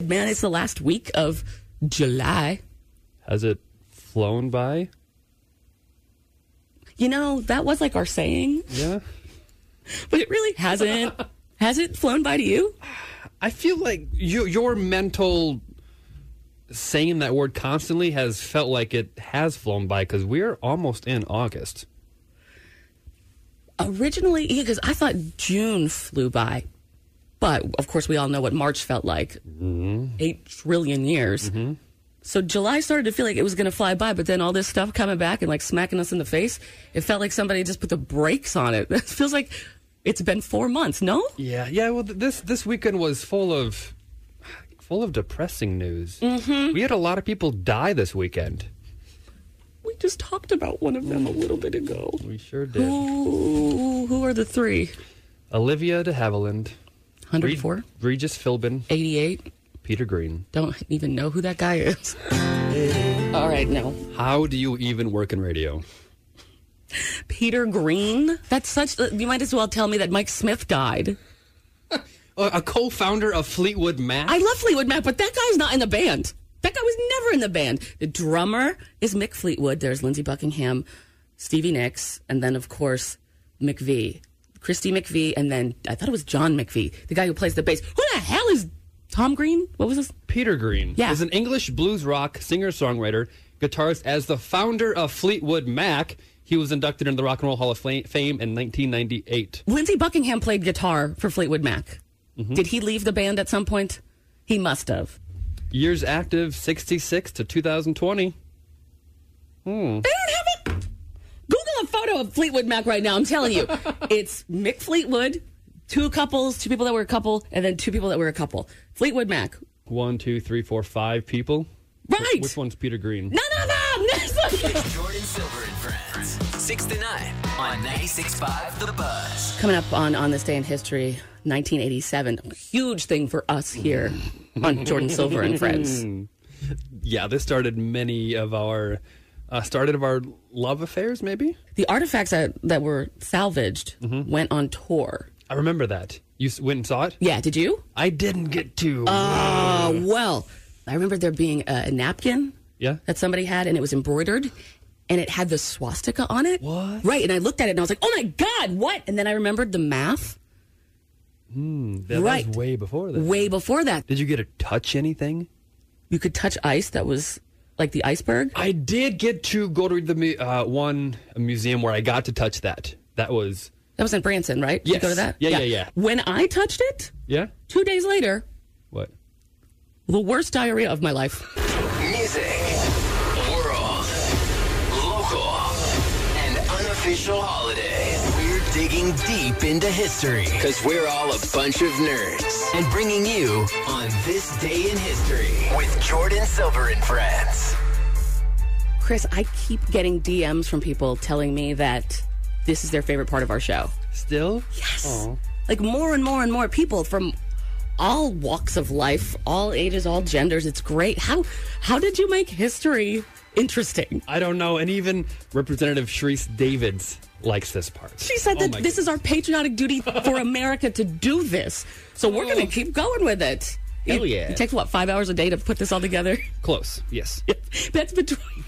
Man, it's the last week of July. Has it flown by? You know, that was like our saying, Yeah. but it really hasn't. Has it flown by to you? I feel like you, your mental saying that word constantly has felt like it has flown by because we're almost in August. Originally, because I thought June flew by. But of course, we all know what March felt like eight trillion years. So July started to feel like it was going to fly by, but then all this stuff coming back and like smacking us in the face, it felt like somebody just put the brakes on it. It feels like it's been four months, no? Yeah, yeah. Well, th- this this weekend was full of full of depressing news. Mm-hmm. We had a lot of people die this weekend. We just talked about one of them a little bit ago. We sure did. Who, who are the three? Olivia de Havilland, 104, Regis Philbin, 88. Peter Green. Don't even know who that guy is. All right, no. How do you even work in radio? Peter Green? That's such. You might as well tell me that Mike Smith died. Uh, a co-founder of Fleetwood Mac. I love Fleetwood Mac, but that guy's not in the band. That guy was never in the band. The drummer is Mick Fleetwood. There's Lindsey Buckingham, Stevie Nicks, and then, of course, McVie. Christy McVie, and then I thought it was John McVie, the guy who plays the bass. Who the hell is Tom Green? What was this? Peter Green Yeah. is an English blues rock singer-songwriter, guitarist. As the founder of Fleetwood Mac, he was inducted into the Rock and Roll Hall of Fame in 1998. Lindsey Buckingham played guitar for Fleetwood Mac. Mm-hmm. Did he leave the band at some point? He must have. Years active, 66 to 2020. Hmm. They don't have a photo of Fleetwood Mac right now. I'm telling you, it's Mick Fleetwood, two couples, two people that were a couple, and then two people that were a couple. Fleetwood Mac. One, two, three, four, five people. Right. Which one's Peter Green? None of them. Jordan Silver and Friends. 6 to 9 on 96.5 The Buzz. Coming up on on this day in history, 1987, huge thing for us here on Jordan Silver and Friends. Yeah, this started many of our uh, started of our love affairs. Maybe The artifacts that that were salvaged went on tour. I remember that. You s- went and saw it. Yeah, did you? I didn't get to. Uh, well, I remember there being a, a napkin yeah. that somebody had and it was embroidered and it had the swastika on it. What? Right. And I looked at it and I was like, oh my God, what? And then I remembered the math That Right. was way before that. way before that. Did you get to touch anything? You could touch ice that was like the iceberg. I did get to go to the uh, one museum where I got to touch that. That was That was in Branson, right? Did You go to that? Yeah, yeah, yeah. When I touched it, yeah. two days later, What? the worst diarrhea of my life. Music, world, local, and unofficial holidays. We're deep into history because we're all a bunch of nerds and bringing you on this day in history with Jordan Silver and friends. Chris, I keep getting DMs from people telling me that this is their favorite part of our show. Still? Yes. Aw. Like more and more and more people from all walks of life, all ages, all genders. It's great. How how did you make history interesting? I don't know. And even Representative Sharice Davids likes this part. She said Oh that this is our patriotic duty for America to do this. So we're going to keep going with it. Hell it, yeah. It takes what five hours a day to put this all together. Close. Yes. That's between.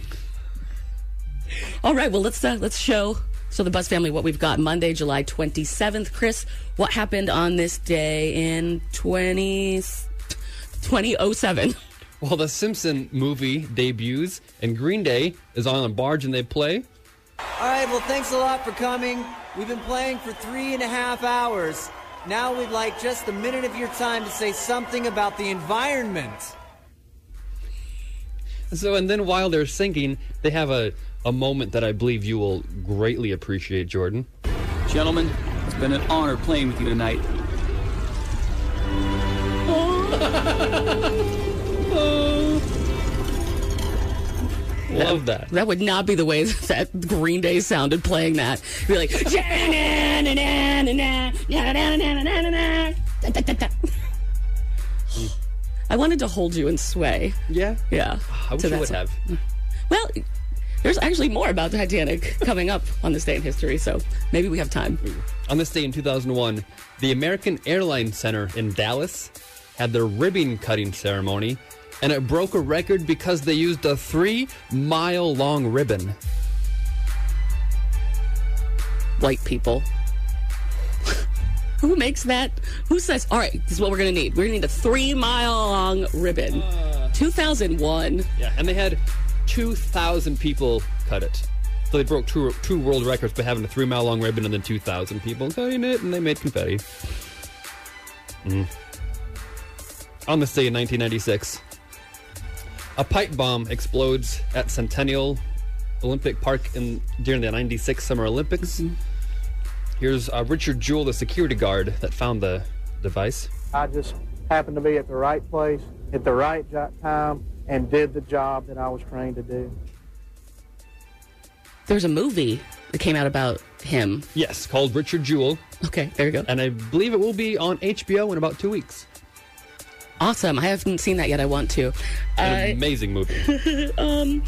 All right. Well, let's uh, let's show So the Buzz family, what we've got Monday, July 27th. Chris, what happened on this day in 20, 2007? Well, the Simpson movie debuts, and Green Day is on a barge and they play. All right, well, thanks a lot for coming. We've been playing for three and a half hours. Now we'd like just a minute of your time to say something about the environment. So, and then while they're singing, they have a, a moment that I believe you will greatly appreciate, Jordan. Gentlemen, it's been an honor playing with you tonight. Love that. That would not be the way that Green Day sounded playing that. Be like, I wanted to hold you and sway. Yeah? Yeah. I wish you would song. have. Well, there's actually more about Titanic coming up on this day in history, so maybe we have time. On this day in 2001, the American Airlines Center in Dallas had their ribbon cutting ceremony, and it broke a record because they used a three mile long ribbon. White people. Who makes that? Who says, all right, this is what we're going to need? We're going to need a three mile long ribbon. 2001. Yeah, and they had 2,000 people cut it. So they broke two, two world records by having a three mile long ribbon and then 2,000 people cutting it, and they made confetti. Mm. On this day in 1996, a pipe bomb explodes at Centennial Olympic Park in during the 96 Summer Olympics. Here's uh, Richard Jewell, the security guard that found the device. I just happened to be at the right place at the right jo- time and did the job that I was trained to do. There's a movie that came out about him. Yes, called Richard Jewell, Okay, there you go. and I believe it will be on HBO in about two weeks. Awesome. I haven't seen that yet. I want to. An Uh, amazing movie. um,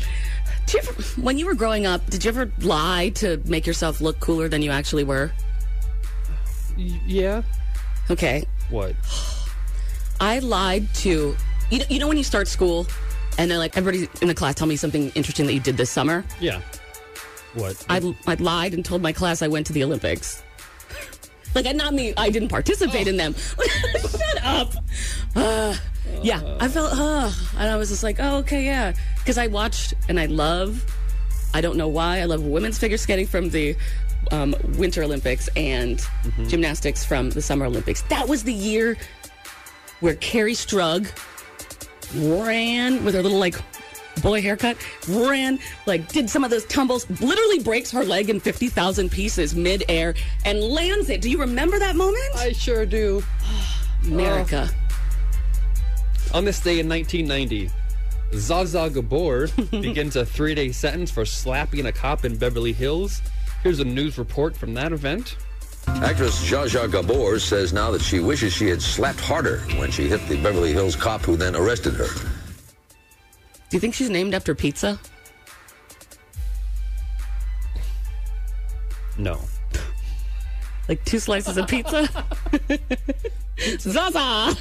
do you ever, when you were growing up, did you ever lie to make yourself look cooler than you actually were? Y- yeah. Okay. What? I lied to you know, you know when you start school and they're like everybody in the class tell me something interesting that you did this summer. Yeah. What? I I lied and told my class I went to the Olympics. Like I not me I didn't participate in them. Shut up. Uh, yeah, I felt uh, and I was just like, "Oh, okay, yeah." Cuz I watched and I love I don't know why. I love women's figure skating from the um, Winter Olympics and gymnastics from the Summer Olympics. That was the year where Kerri Strug ran with her little like boy haircut, ran like did some of those tumbles, literally breaks her leg in fifty thousand pieces midair and lands it. Do you remember that moment? I sure do. America. On this day in 1990, Zsa Zsa Gabor begins a three day sentence for slapping a cop in Beverly Hills. Here's a news report from that event. Actress Zsa Zsa Gabor says now that she wishes she had slapped harder when she hit the Beverly Hills cop who then arrested her. Do you think she's named after pizza? No. Like two slices of pizza? Zaza!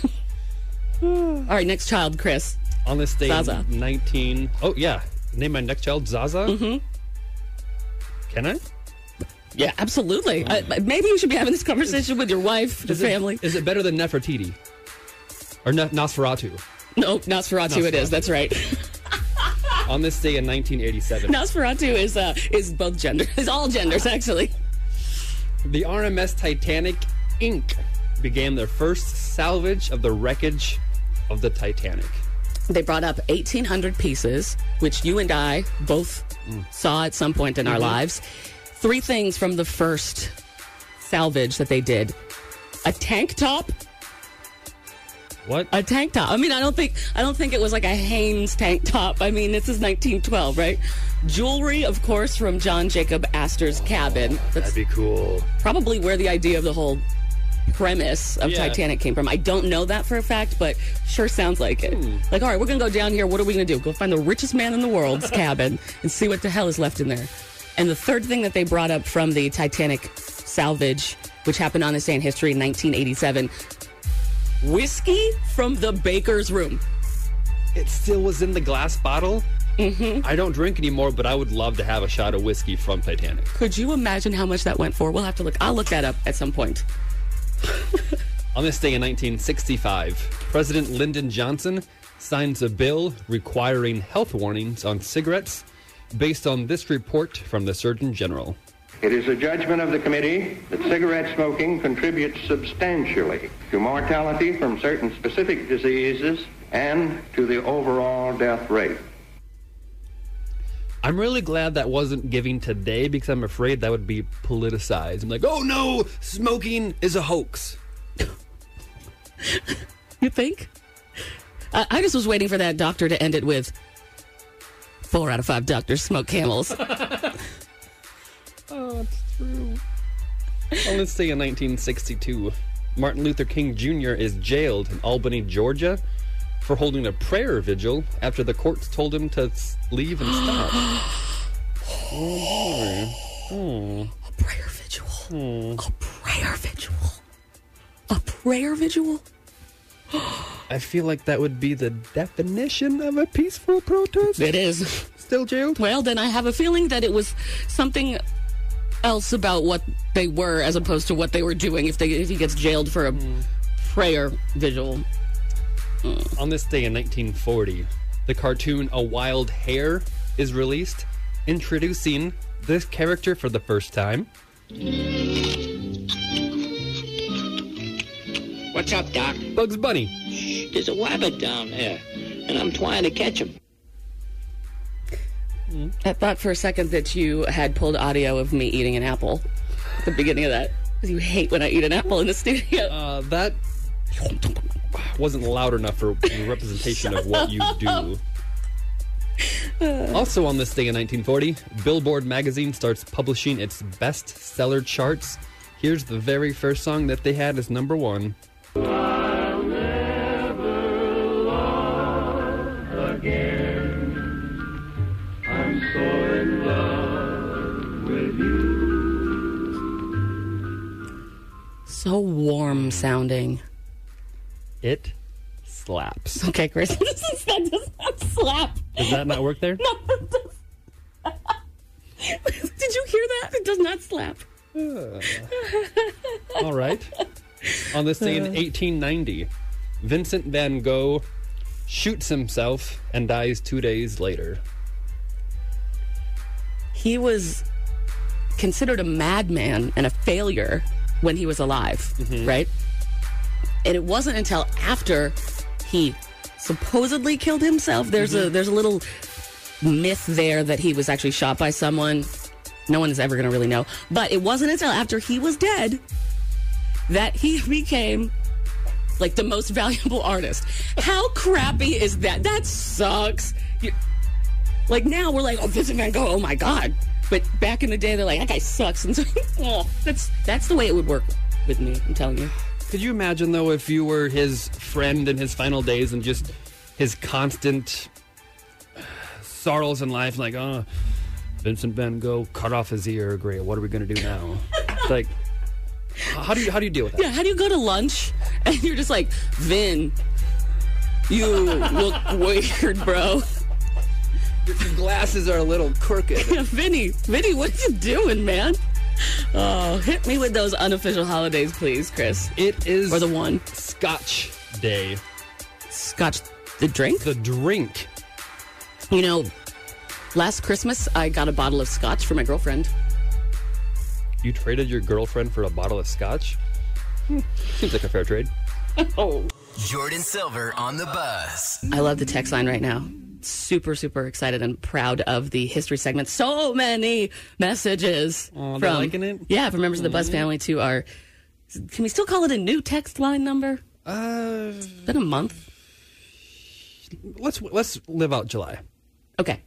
All right, next child, Chris. On this day Zaza. 19. Oh, yeah. Name my next child Zaza? Mm-hmm. Can I? Yeah, absolutely. Uh, maybe you should be having this conversation with your wife, your Is it- family. is it better than Nefertiti? Or ne- Nosferatu? no, Nosferatu, it is. That's right. On this day in 1987, Nosferatu is uh, is both genders, Is all genders actually. the RMS Titanic Inc. began their first salvage of the wreckage of the Titanic. They brought up 1,800 pieces, which you and I both saw at some point in our lives. Three things from the first salvage that they did: a tank top, What? a tank top. I mean, I don't think I don't think it was like a Hanes tank top. I mean, this is 1912, right? Jewelry, of course, from John Jacob Astor's cabin. That's That'd be cool. probably where the idea of the whole premise of Yeah. Titanic came from. I don't know that for a fact, but sure sounds like it. Hmm. Like, all right, we're gonna go down here. What are we gonna do? Go find the richest man in the world's cabin and see what the hell is left in there. And the third thing that they brought up from the Titanic salvage, which happened on this day in history in 1987, whiskey from the baker's room. It still was in the glass bottle? Mm-hmm. I don't drink anymore, but I would love to have a shot of whiskey from Titanic. Could you imagine how much that went for? We'll have to look. I'll look that up at some point. On this day in 1965, President Lyndon Johnson signs a bill requiring health warnings on cigarettes based on this report from the Surgeon General. It is a judgment of the committee that cigarette smoking contributes substantially to mortality from certain specific diseases and to the overall death rate. I'm really glad that wasn't giving today because I'm afraid that would be politicized. I'm like, oh no, smoking is a hoax. You think? I, I just was waiting for that doctor to end it with four out of five doctors smoke camels. Oh, it's true. Well, let's say in 1962, Martin Luther King Jr. is jailed in Albany, Georgia, for holding a prayer vigil after the courts told him to leave and stop. oh. Oh. A prayer vigil. Hmm. A prayer vigil. A prayer vigil? I feel like that would be the definition of a peaceful protest. It is. Still jailed? Well, then I have a feeling that it was something else about what they were as opposed to what they were doing if they if he gets jailed for a hmm. prayer vigil. Hmm. On this day in 1940, the cartoon A Wild Hare is released, introducing this character for the first time. What's up, Doc? Bugs Bunny. There's a rabbit down there, and I'm trying to catch him. I thought for a second that you had pulled audio of me eating an apple at the beginning of that. Because you hate when I eat an apple in the studio. Uh, that wasn't loud enough for the representation of what you do. Also on this day in 1940, Billboard magazine starts publishing its bestseller charts. Here's the very first song that they had as number one. So warm sounding. It slaps. Okay, Chris. that does not slap. Does that not work there? No, Did you hear that? It does not slap. All right. On this day in uh. 1890, Vincent van Gogh shoots himself and dies two days later. He was considered a madman and a failure when he was alive, mm-hmm. right? And it wasn't until after he supposedly killed himself. There's a mm-hmm. there's a little myth there that he was actually shot by someone. No one is ever going to really know. But it wasn't until after he was dead that he became like the most valuable artist. How crappy is that? That sucks. You, like now we're like, oh, Vincent Van Gogh, oh my god. But back in the day, they're like, that guy sucks. And so, oh, that's that's the way it would work with me. I'm telling you. Could you imagine though if you were his friend in his final days and just his constant sorrows in life, like, oh, Vincent Van Gogh cut off his ear. Great. What are we gonna do now? It's like, how do you how do you deal with that? Yeah, how do you go to lunch and you're just like, Vin, you look weird, bro. Your glasses are a little crooked. Vinny, Vinny, what you doing, man? Oh, hit me with those unofficial holidays, please, Chris. It is Or the one. Scotch Day. Scotch the drink? The drink. You know, last Christmas I got a bottle of scotch for my girlfriend. You traded your girlfriend for a bottle of scotch? Hmm, Seems like a fair trade. Oh. Jordan Silver on the buzz. I love the text line right now. Super, super excited and proud of the history segment. So many messages. Oh, they're liking it? Yeah, from members of the Buzz family to our. Can we still call it a new text line number? Uh, It's been a month. let's let's live out July. Okay.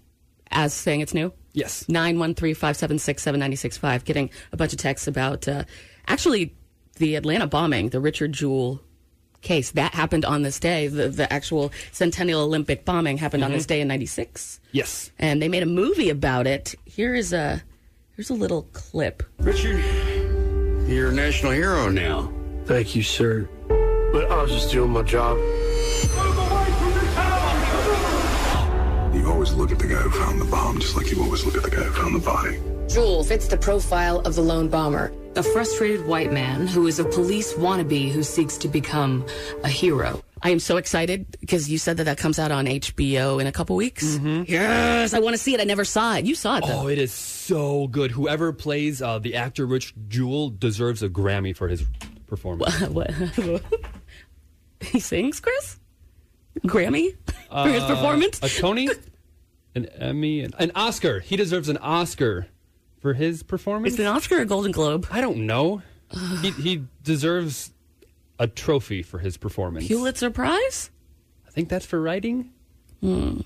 As saying it's new? Yes. 913-576-7965. Getting a bunch of texts about uh, actually the Atlanta bombing, the Richard Jewell case. That happened on this day. The, the actual Centennial Olympic bombing happened on this mm-hmm. day in 96. Yes. And they made a movie about it. Here is a here's a little clip. Richard, you're a national hero now. Thank you, sir. But I was just doing my job. You always look at the guy who found the bomb just like you always look at the guy who found the body. Jewell fits the profile of the lone bomber. A frustrated white man who is a police wannabe who seeks to become a hero. I am so excited because you said that that comes out on HBO in a couple weeks. Yes, I want to see it. I never saw it. You saw it though. Oh, it is so good. Whoever plays uh, the actor Rich Jewell deserves a Grammy for his performance. what? he sings, Chris? Grammy for his Uh, performance? A Tony, an Emmy, an, an Oscar. He deserves an Oscar for his performance. Is it an Oscar or a Golden Globe? I don't know. he, he deserves a trophy for his performance. Pulitzer Prize? I think that's for writing. Hmm.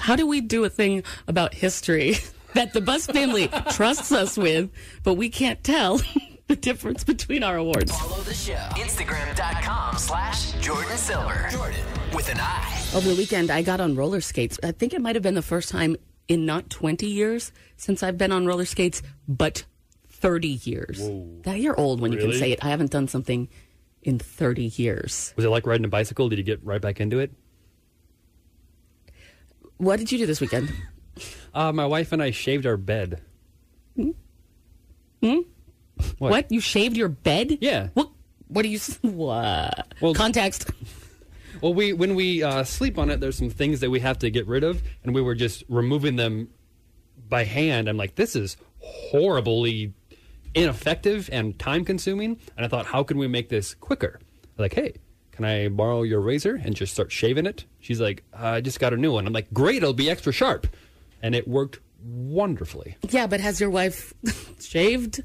How do we do a thing about history that the Buzz family trusts us with, but we can't tell the difference between our awards? Follow the show. Instagram.com slash Jordan Silver. Jordan with an I. Over the weekend, I got on roller skates. I think it might have been the first time in not 20 years since I've been on roller skates, but 30 years. That you're old when you can say it. I haven't done something in 30 years. Was it like riding a bicycle? Did you get right back into it? What did you do this weekend? Uh, my wife and I shaved our bed. Hmm? What? What? You shaved your bed? Yeah. What? What do you? s- What? Well, Context. Well, we when we uh, sleep on it, there's some things that we have to get rid of, and we were just removing them by hand. I'm like, this is horribly ineffective and time consuming. And I thought, how can we make this quicker? I'm like, hey, can I borrow your razor and just start shaving it? She's like, I just got a new one. I'm like, great, it'll be extra sharp, and it worked wonderfully. Yeah, but has your wife shaved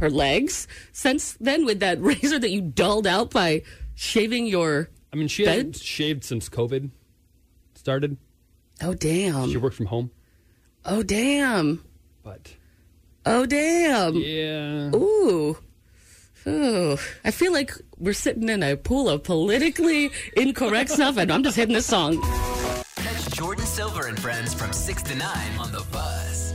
her legs since then with that razor that you dulled out by shaving your? I mean, she Bed? hasn't shaved since COVID started. Oh damn! She worked from home, Oh damn! but Oh damn! yeah. Ooh. Ooh. I feel like we're sitting in a pool of politically incorrect stuff, and I'm just hitting this song. Catch Jordan Silver and friends from 6 to 9 on the Buzz.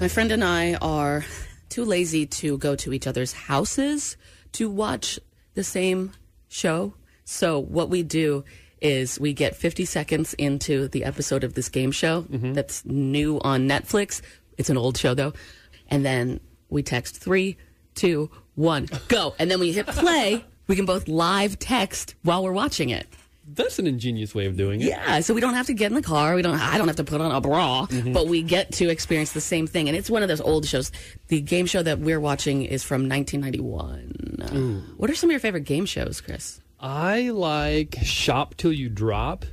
My friend and I are too lazy to go to each other's houses to watch the same show. So what we do is we get 50 seconds into the episode of this game show that's new on Netflix. It's an old show though. And then we text three, two, one, go. And then when you hit play, we can both live text while we're watching it. That's an ingenious way of doing it. Yeah, so we don't have to get in the car. We don't. I don't have to put on a bra, Mm-hmm. but we get to experience the same thing. And it's one of those old shows. The game show that we're watching is from 1991. What are some of your favorite game shows, Chris? I like Shop Till You Drop.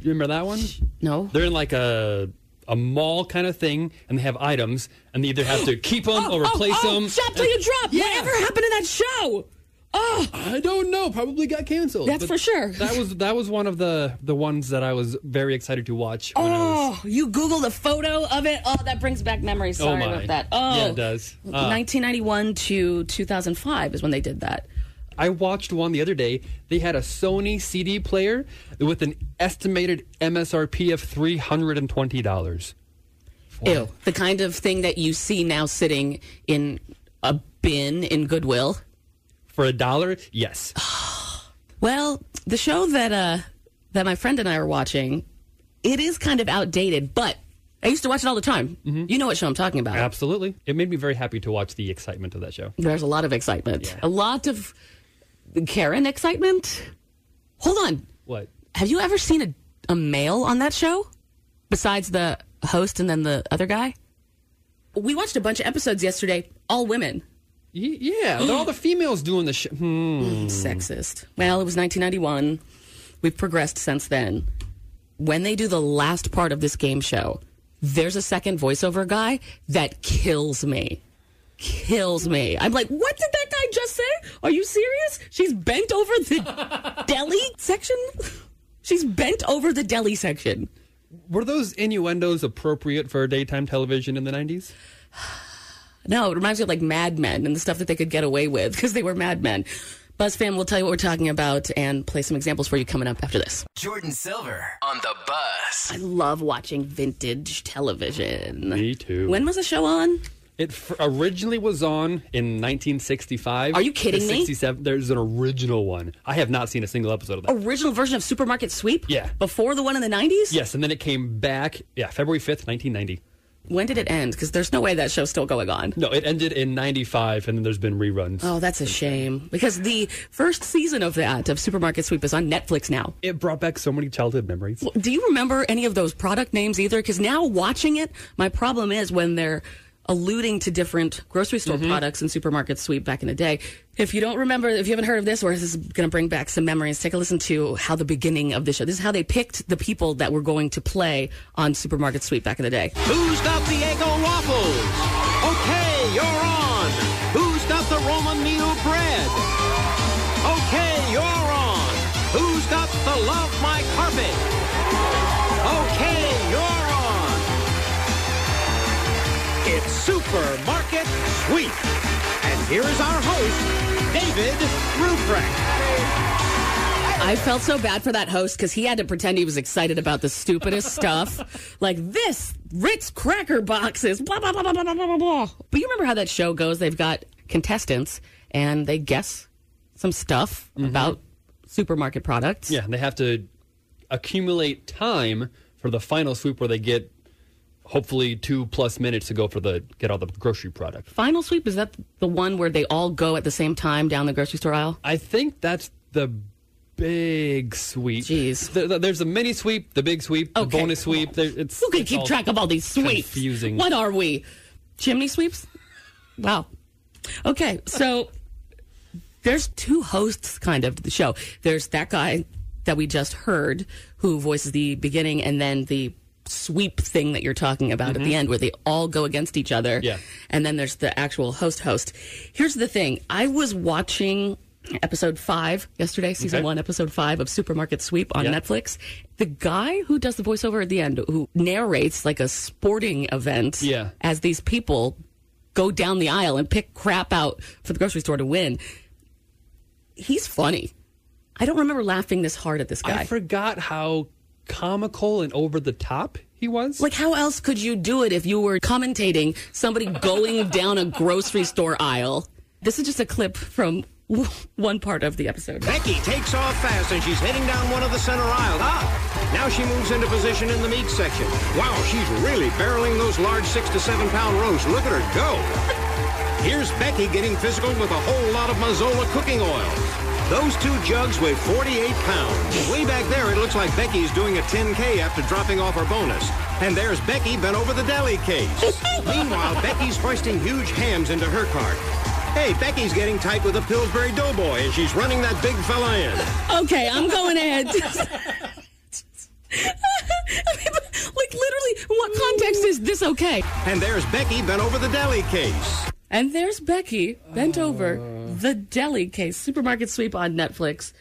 You remember that one? No. They're in like a a mall kind of thing, and they have items, and they either have to keep them or replace oh, them. Shop till you drop. Whatever happened to that show? Oh, I don't know. Probably got canceled. That's for sure. That was that was one of the the ones that I was very excited to watch. I was, oh, you Googled the photo of it. Oh, that brings back memories. Oh, Sorry my. about that. Oh, Yeah, it does. Uh, 1991 to 2005 is when they did that. I watched one the other day. They had a Sony CD player with an estimated MSRP of three hundred and twenty dollars. Ew. The kind of thing that you see now sitting in a bin in Goodwill. For a dollar, yes. Well, the show that uh that my friend and I are watching, it is kind of outdated, but I used to watch it all the time. You know what show I'm talking about. Absolutely. It made me very happy to watch the excitement of that show. There's a lot of excitement. A lot of Karen excitement. Hold on. What? Have you ever seen a, a male on that show? Besides the host and then the other guy? We watched a bunch of episodes yesterday, all women. Y- yeah, they're all the females doing the show. Hmm. Sexist. Well, it was 1991. We've progressed since then. When they do the last part of this game show, there's a second voiceover guy that kills me. Kills me. I'm like, what did that guy just say? Are you serious? She's bent over the deli section? She's bent over the deli section. Were those innuendos appropriate for daytime television in the 90s? No, it reminds me of like Mad Men and the stuff that they could get away with because they were Mad Men. Buzz fam, we'll tell you what we're talking about and play some examples for you coming up after this. Jordan Silver on the Buzz. I love watching vintage television. Me too. When was the show on? It f- originally was on in 1965. Are you kidding me? 67. There's an original one. I have not seen a single episode of that. Original version of Supermarket Sweep? Yeah. Before the one in the 90s? Yes, and then it came back. Yeah, February 5th, 1990. When did it end? Because there's no way that show's still going on. No, it ended in 95, and then there's been reruns. Oh, that's a shame. Because the first season of that, of Supermarket Sweep, is on Netflix now. It brought back so many childhood memories. Well, Do you remember any of those product names either? Because now watching it, my problem is when they're alluding to different grocery store mm-hmm. products and supermarket sweep back in the day. If you don't remember, if you haven't heard of this, or this is going to bring back some memories, take a listen to how the beginning of the show. This is how they picked the people that were going to play on supermarket sweep back in the day. Who's got the Eggo waffles? Okay, you're on. Who's got the Roman meal Supermarket Sweep. And here is our host, David Ruprecht. I felt so bad for that host because he had to pretend he was excited about the stupidest stuff. Like this Ritz cracker boxes, blah, blah, blah, blah, blah, blah, blah. But you remember how that show goes? They've got contestants and they guess some stuff mm-hmm. about supermarket products. Yeah, they have to accumulate time for the final swoop where they get hopefully two plus minutes to go for the get all the grocery product. Final sweep, is that the one where they all go at the same time down the grocery store aisle? I think that's the big sweep. Jeez. There- there- there's a mini sweep, the big sweep, the bonus sweep. There, it's Who can it's keep track of all these sweeps? Confusing. What are we? Chimney sweeps? Wow. Okay, so there's two hosts kind of to the show. There's that guy that we just heard who voices the beginning and then the sweep thing that you're talking about at the mm-hmm. end where they all go against each other. Yeah. And then there's the actual host host. Here's the thing. I was watching episode 5 yesterday, season Okay. 1 episode 5 of Supermarket Sweep on. Netflix. The guy who does the voiceover at the end who narrates like a sporting event Yeah. as these people go down the aisle and pick crap out for the grocery store to win. He's funny. I don't remember laughing this hard at this guy. I forgot how comical and over the top he was. like, how else could you do it if you were commentating somebody going down a grocery store aisle? This is just a clip from one part of the episode. Becky takes off fast and she's heading down one of the center aisles. Ah! Now she moves into position in the meat section. Wow, she's really barreling those large six to seven pound roasts. Look at her go. Here's Becky getting physical with a whole lot of Mazola cooking oil. Those two jugs weigh 48 pounds. Way back there, it looks like Becky's doing a 10K after dropping off her bonus. And there's Becky bent over the deli case. Meanwhile, Becky's hoisting huge hams into her cart. Hey, Becky's getting tight with a Pillsbury Doughboy, and she's running that big fella in. Okay, I'm going ahead. I mean, like literally, what context is this okay? And there's Becky bent over the deli case. And there's Becky bent oh. over the deli case. Supermarket sweep on Netflix.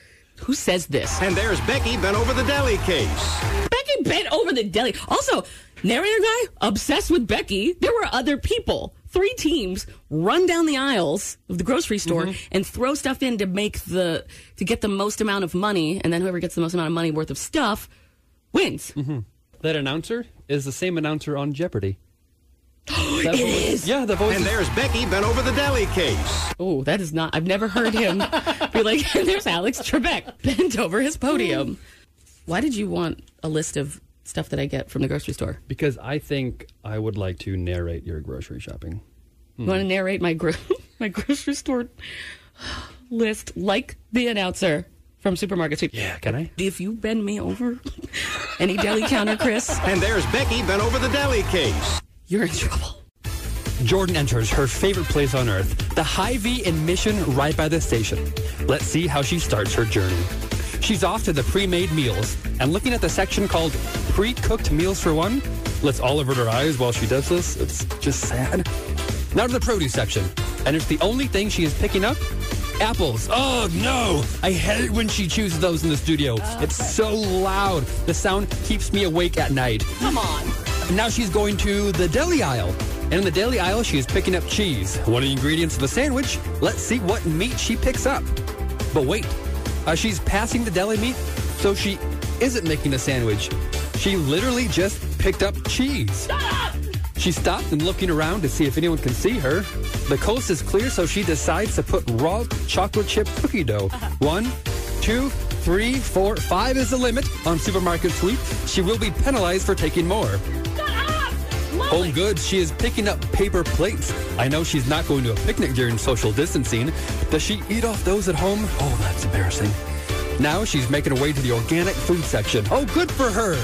Who says this? And there's Becky bent over the deli case. Becky bent over the deli. Also, narrator guy obsessed with Becky. There were other people. Three teams run down the aisles of the grocery store mm-hmm. and throw stuff in to make the to get the most amount of money, and then whoever gets the most amount of money worth of stuff wins. Mm-hmm. that announcer is the same announcer on Jeopardy. That It voice- is. Yeah, the voice. And there's Becky bent over the deli case. Oh, that is not. I've never heard him be like, there's Alex Trebek bent over his podium. Hmm. Why did you want a list of stuff that I get from the grocery store? because I think I would like to narrate your grocery shopping. You want to hmm. narrate my gro- my grocery store list like the announcer from Supermarket Sweep? Yeah, can I? If you bend me over any deli counter, Chris, And there's Becky bent over the deli case. You're in trouble. Jordan enters her favorite place on earth, the Hy-Vee in Mission right by the station. Let's see how she starts her journey. She's off to the pre-made meals and looking at the section called pre-cooked meals for one. Let's all avert our eyes while she does this. It's just sad. Now to the produce section. And it's the only thing she is picking up. Apples. Oh no! I hate it when she chooses those in the studio. Oh, it's so loud. The sound keeps me awake at night. Come on. Now she's going to the deli aisle. And in the deli aisle, she is picking up cheese, one of the ingredients of a sandwich. Let's see what meat she picks up. But wait, uh, she's passing the deli meat, so she isn't making a sandwich. She literally just picked up cheese. She stopped and looking around to see if anyone can see her. The coast is clear, so she decides to put raw chocolate chip cookie dough. One, two, three, four, five is the limit on supermarket sweep. She will be penalized for taking more. Home goods, she is picking up paper plates. I know she's not going to a picnic during social distancing. Does she eat off those at home? Oh, that's embarrassing. Now she's making her way to the organic food section. Oh, good for her.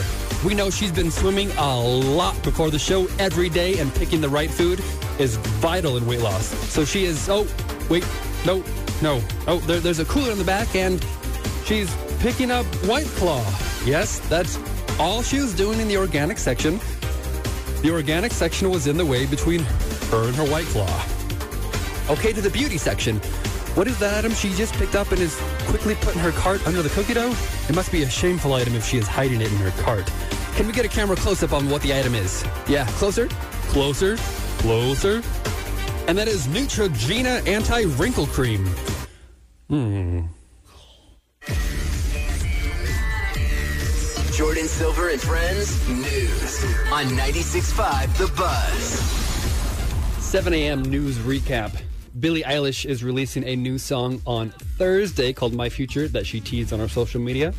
We know she's been swimming a lot before the show every day, and picking the right food is vital in weight loss. So she is, oh, wait, no, no. Oh, there, there's a cooler in the back, and she's picking up White Claw. Yes, that's all she was doing in the organic section. The organic section was in the way between her and her White Claw. Okay, to the beauty section. What is that item she just picked up and is quickly putting her cart under the cookie dough? It must be a shameful item if she is hiding it in her cart. Can we get a camera close up on what the item is? Yeah, closer, closer, closer. And that is Neutrogena Anti Wrinkle Cream. Hmm. Jordan Silver and Friends News on 96.5 The Buzz. 7 a.m. news recap. Billie Eilish is releasing a new song on Thursday called My Future that she teased on her social media.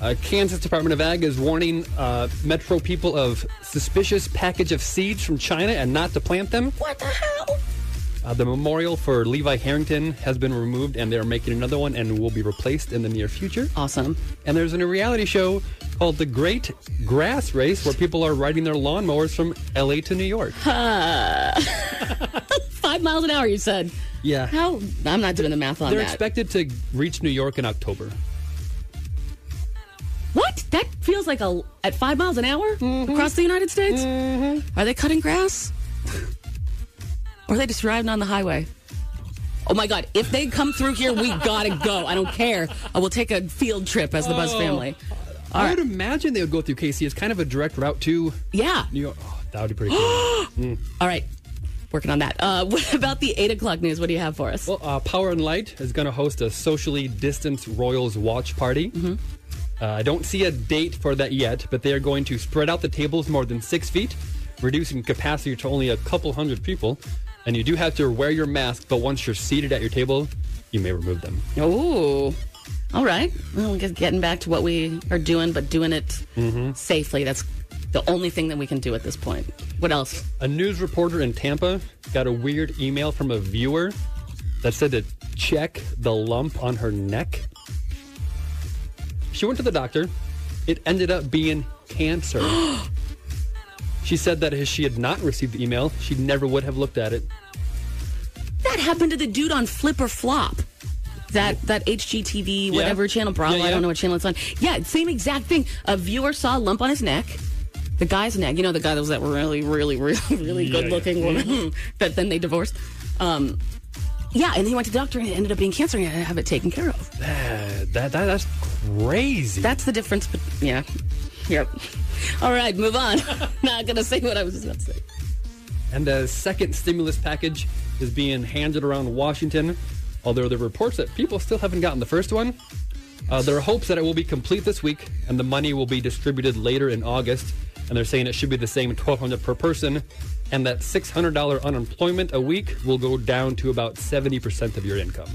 Uh, Kansas Department of Ag is warning uh, Metro people of suspicious package of seeds from China and not to plant them. What the hell? Uh, the memorial for Levi Harrington has been removed, and they are making another one and will be replaced in the near future. Awesome. And there's a new reality show called The Great Grass Race, where people are riding their lawnmowers from LA to New York. Five miles an hour, you said. Yeah. How? I'm not doing the math on it. They're that. expected to reach New York in October. what? That feels like a at five miles an hour across the United States. Are they cutting grass? Or are they just driving on the highway? Oh my God! If they come through here, we gotta go. I don't care. I will take a field trip as the Buzz Oh. family. All I right. would imagine they would go through KC. It's kind of a direct route to Yeah. New York. Oh, that would be pretty cool. Mm. All right. Working on that. Uh, what about the eight o'clock news? What do you have for us? Well, uh, Power and Light is going to host a socially distanced Royals watch party. Mm-hmm. Uh, I don't see a date for that yet, but they are going to spread out the tables more than six feet, reducing capacity to only a couple hundred people. And you do have to wear your mask, but once you're seated at your table, you may remove them. Oh, all right. Well, I guess getting back to what we are doing, but doing it Mm-hmm. safely. That's the only thing that we can do at this point. What else? A news reporter in Tampa got a weird email from a viewer that said to check the lump on her neck. She went to the doctor. It ended up being cancer. she said that if she had not received the email, she never would have looked at it. That happened to the dude on Flip or Flop. That that HGTV Yeah. whatever channel Bravo Yeah, I don't know what channel it's on. Yeah, same exact thing. A viewer saw a lump on his neck. The guy's neck, you know, the guy that was that really, really, really, really Yeah, good looking yeah. woman that then they divorced. Um, yeah, and he went to the doctor and it ended up being cancer and he had to have it taken care of. Uh, that, that that's crazy. That's the difference. But yeah, yep. All right, move on. Not gonna say what I was just about to say. And the second stimulus package is being handed around Washington, although there are reports that people still haven't gotten the first one. Uh, there are hopes that it will be complete this week, and the money will be distributed later in August. And they're saying it should be the same 1200 per person, and that $600 unemployment a week will go down to about 70% of your income.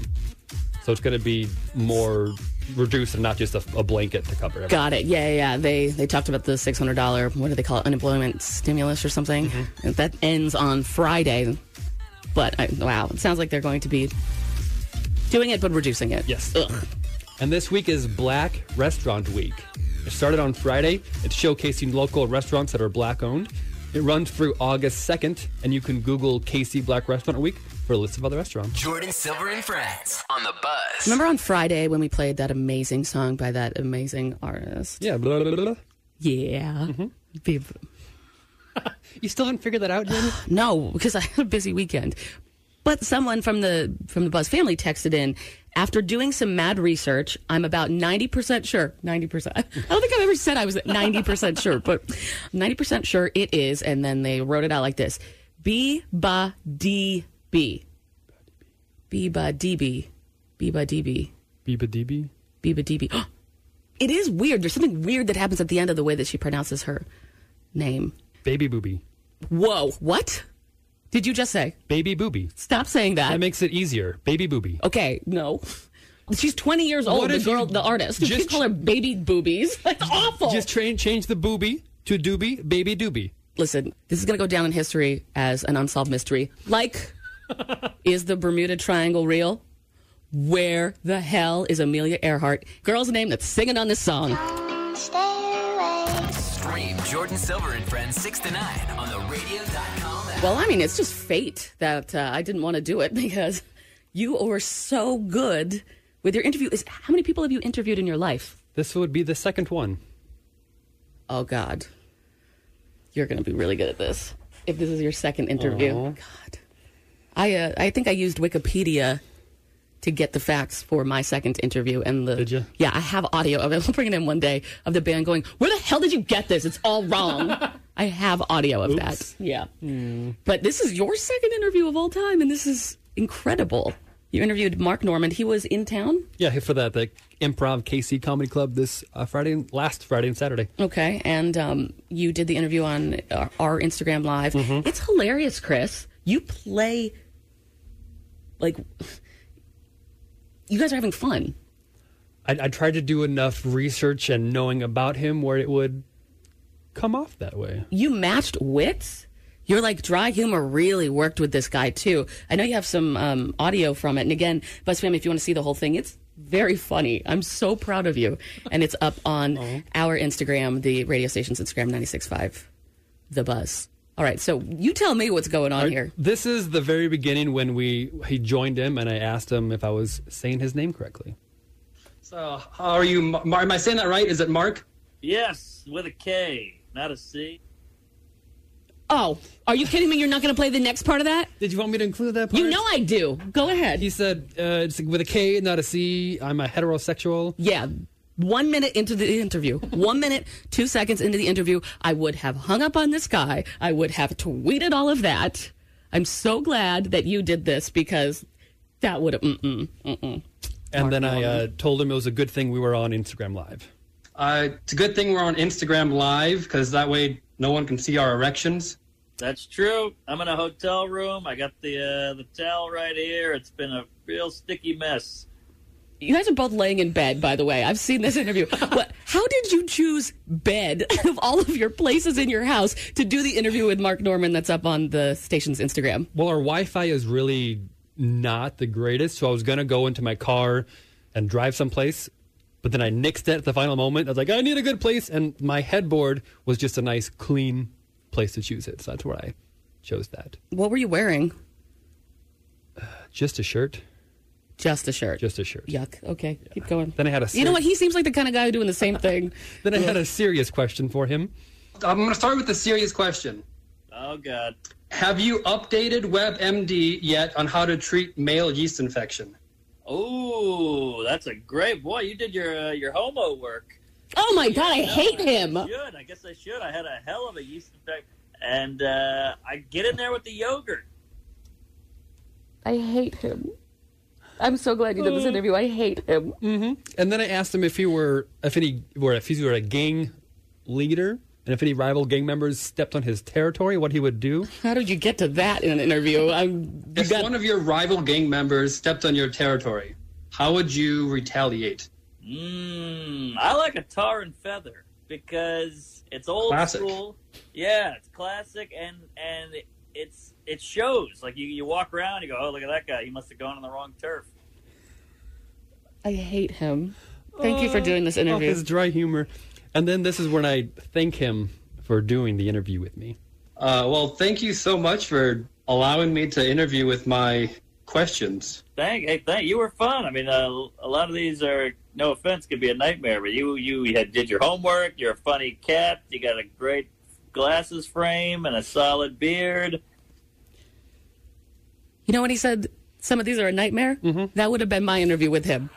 So it's going to be more reduced and not just a, a blanket to cover everything. Got it. Yeah, yeah. They they talked about the six hundred dollar. What do they call it? Unemployment stimulus or something. Mm-hmm. That ends on Friday. But I, wow, it sounds like they're going to be doing it, but reducing it. Yes. Ugh. And this week is Black Restaurant Week. It started on Friday. It's showcasing local restaurants that are black owned. It runs through August 2nd, and you can Google KC Black Restaurant Week for a list of other restaurants. Jordan Silver and Friends on the Buzz. Remember on Friday when we played that amazing song by that amazing artist? Yeah, blah, blah, blah, blah. Yeah. Mm-hmm. Be- You still haven't figured that out, Jen? No, because I had a busy weekend. But someone from the from the Buzz family texted in after doing some mad research. I'm about ninety percent sure. Ninety percent. I don't think I've ever said I was ninety percent sure, but ninety percent sure it is. And then they wrote it out like this: B ba D B. B ba D B. B ba D B. Biba DB? B ba D B. It is weird. There's something weird that happens at the end of the way that she pronounces her name. Baby Booby. Whoa, what? Did you just say? Baby booby. Stop saying that. That makes it easier. Baby booby. Okay, no. She's 20 years old, What the girl, you the artist. Just- just call her baby boobies. That's awful. Just train, change the booby to doobie, baby doobie. Listen, this is going to go down in history as an unsolved mystery. Like, is the Bermuda Triangle real? Where the hell is Amelia Earhart? Girl's name that's singing on this song. Stay away. Stream Jordan Silver and Friends 6 to 9 on the radio.com app. Well, I mean, it's just fate that uh, I didn't want to do it because you were so good with your interview. Is how many people have you interviewed in your life? This would be the second one. Oh God, you're going to be really good at this. If this is your second interview, Aw. God, I uh, I think I used Wikipedia to get the facts for my second interview. And the Did you? Yeah, I have audio of it. I'll bring it in one day of the band going, "Where the hell did you get this? It's all wrong." I have audio of that. Yeah. But this is your second interview of all time, and this is incredible. You interviewed Mark Normand. He was in town. Yeah, for that, the Improv KC Comedy Club this uh, Friday, and- last Friday and Saturday. Okay, and um, you did the interview on our, our Instagram Live. Mm-hmm. It's hilarious, Chris. You play like you guys are having fun. I, I tried to do enough research and knowing about him where it would come off that way. You matched wits. You're like dry humor really worked with this guy too. I know you have some um, audio from it, and again, BuzzFam, if you want to see the whole thing, it's very funny. I'm so proud of you, and it's up on our Instagram, the radio station's Instagram, 96.5, the Buzz. All right, so you tell me what's going on here. This is the very beginning when we he joined him, and I asked him if I was saying his name correctly. So, how are you? Am I saying that right? Is it Mark? Yes, with a K, not a C. Oh, are you kidding me? You're not going to play the next part of that? Did you want me to include that? Part? You know I do. Go ahead. He said uh, it's with a K, not a C. I'm a heterosexual. Yeah. One minute into the interview, one minute, two seconds into the interview, I would have hung up on this guy. I would have tweeted all of that. I'm so glad that you did this because that would have. Mm-mm, mm-mm. And then I uh, told him it was a good thing we were on Instagram Live. Uh, it's a good thing we're on Instagram Live because that way no one can see our erections. That's true. I'm in a hotel room. I got the uh, the towel right here. It's been a real sticky mess. You guys are both laying in bed, by the way. I've seen this interview. what, how did you choose bed of all of your places in your house to do the interview with Mark Normand that's up on the station's Instagram? Well, our Wi-Fi is really not the greatest, so I was gonna go into my car and drive someplace, but then I nixed it at the final moment. I was like, I need a good place, and my headboard was just a nice, clean place to choose it. So that's where I chose that. What were you wearing? Uh, just a shirt. Just a shirt. Just a shirt. Yuck. Okay, keep going. Then I had a. You know what? He seems like the kind of guy doing the same thing. then I had a serious question for him. I'm going to start with the serious question. Oh God. Have you updated WebMD yet on how to treat male yeast infection? Oh, that's a great boy. You did your uh, your homo work. Oh my God, I hate him. I should. I guess I should. I had a hell of a yeast infection, and uh, I get in there with the yogurt. I hate him. I'm so glad you did this interview. I hate him. Mm-hmm. And then I asked him if he were if any were if he were a gang leader and if any rival gang members stepped on his territory, what he would do. How did you get to that in an interview? I'm, If one of your rival gang members stepped on your territory, how would you retaliate? Mmm. I like a tar and feather because it's old Classic. school. Yeah, it's classic, and and it's it shows. Like you, you walk around, you go, oh look at that guy. He must have gone on the wrong turf. I hate him. Thank you for uh, doing this Oh, interview. his dry humor. And then this is when I thank him for doing the interview with me. Uh, well, thank you so much for allowing me to interview with my questions. Thank, hey, thank you were fun. I mean, uh, a lot of these are no offense, could be a nightmare, but you you had did your homework. You're a funny cat. You got a great glasses frame and a solid beard. You know when he said some of these are a nightmare? That would have been my interview with him.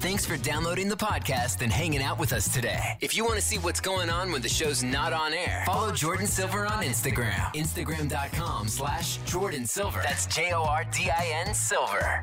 Thanks for downloading the podcast and hanging out with us today. If you want to see what's going on when the show's not on air, follow Jordin Silver on Instagram. Instagram.com slash Jordin Silver. That's J O R D I N Silver.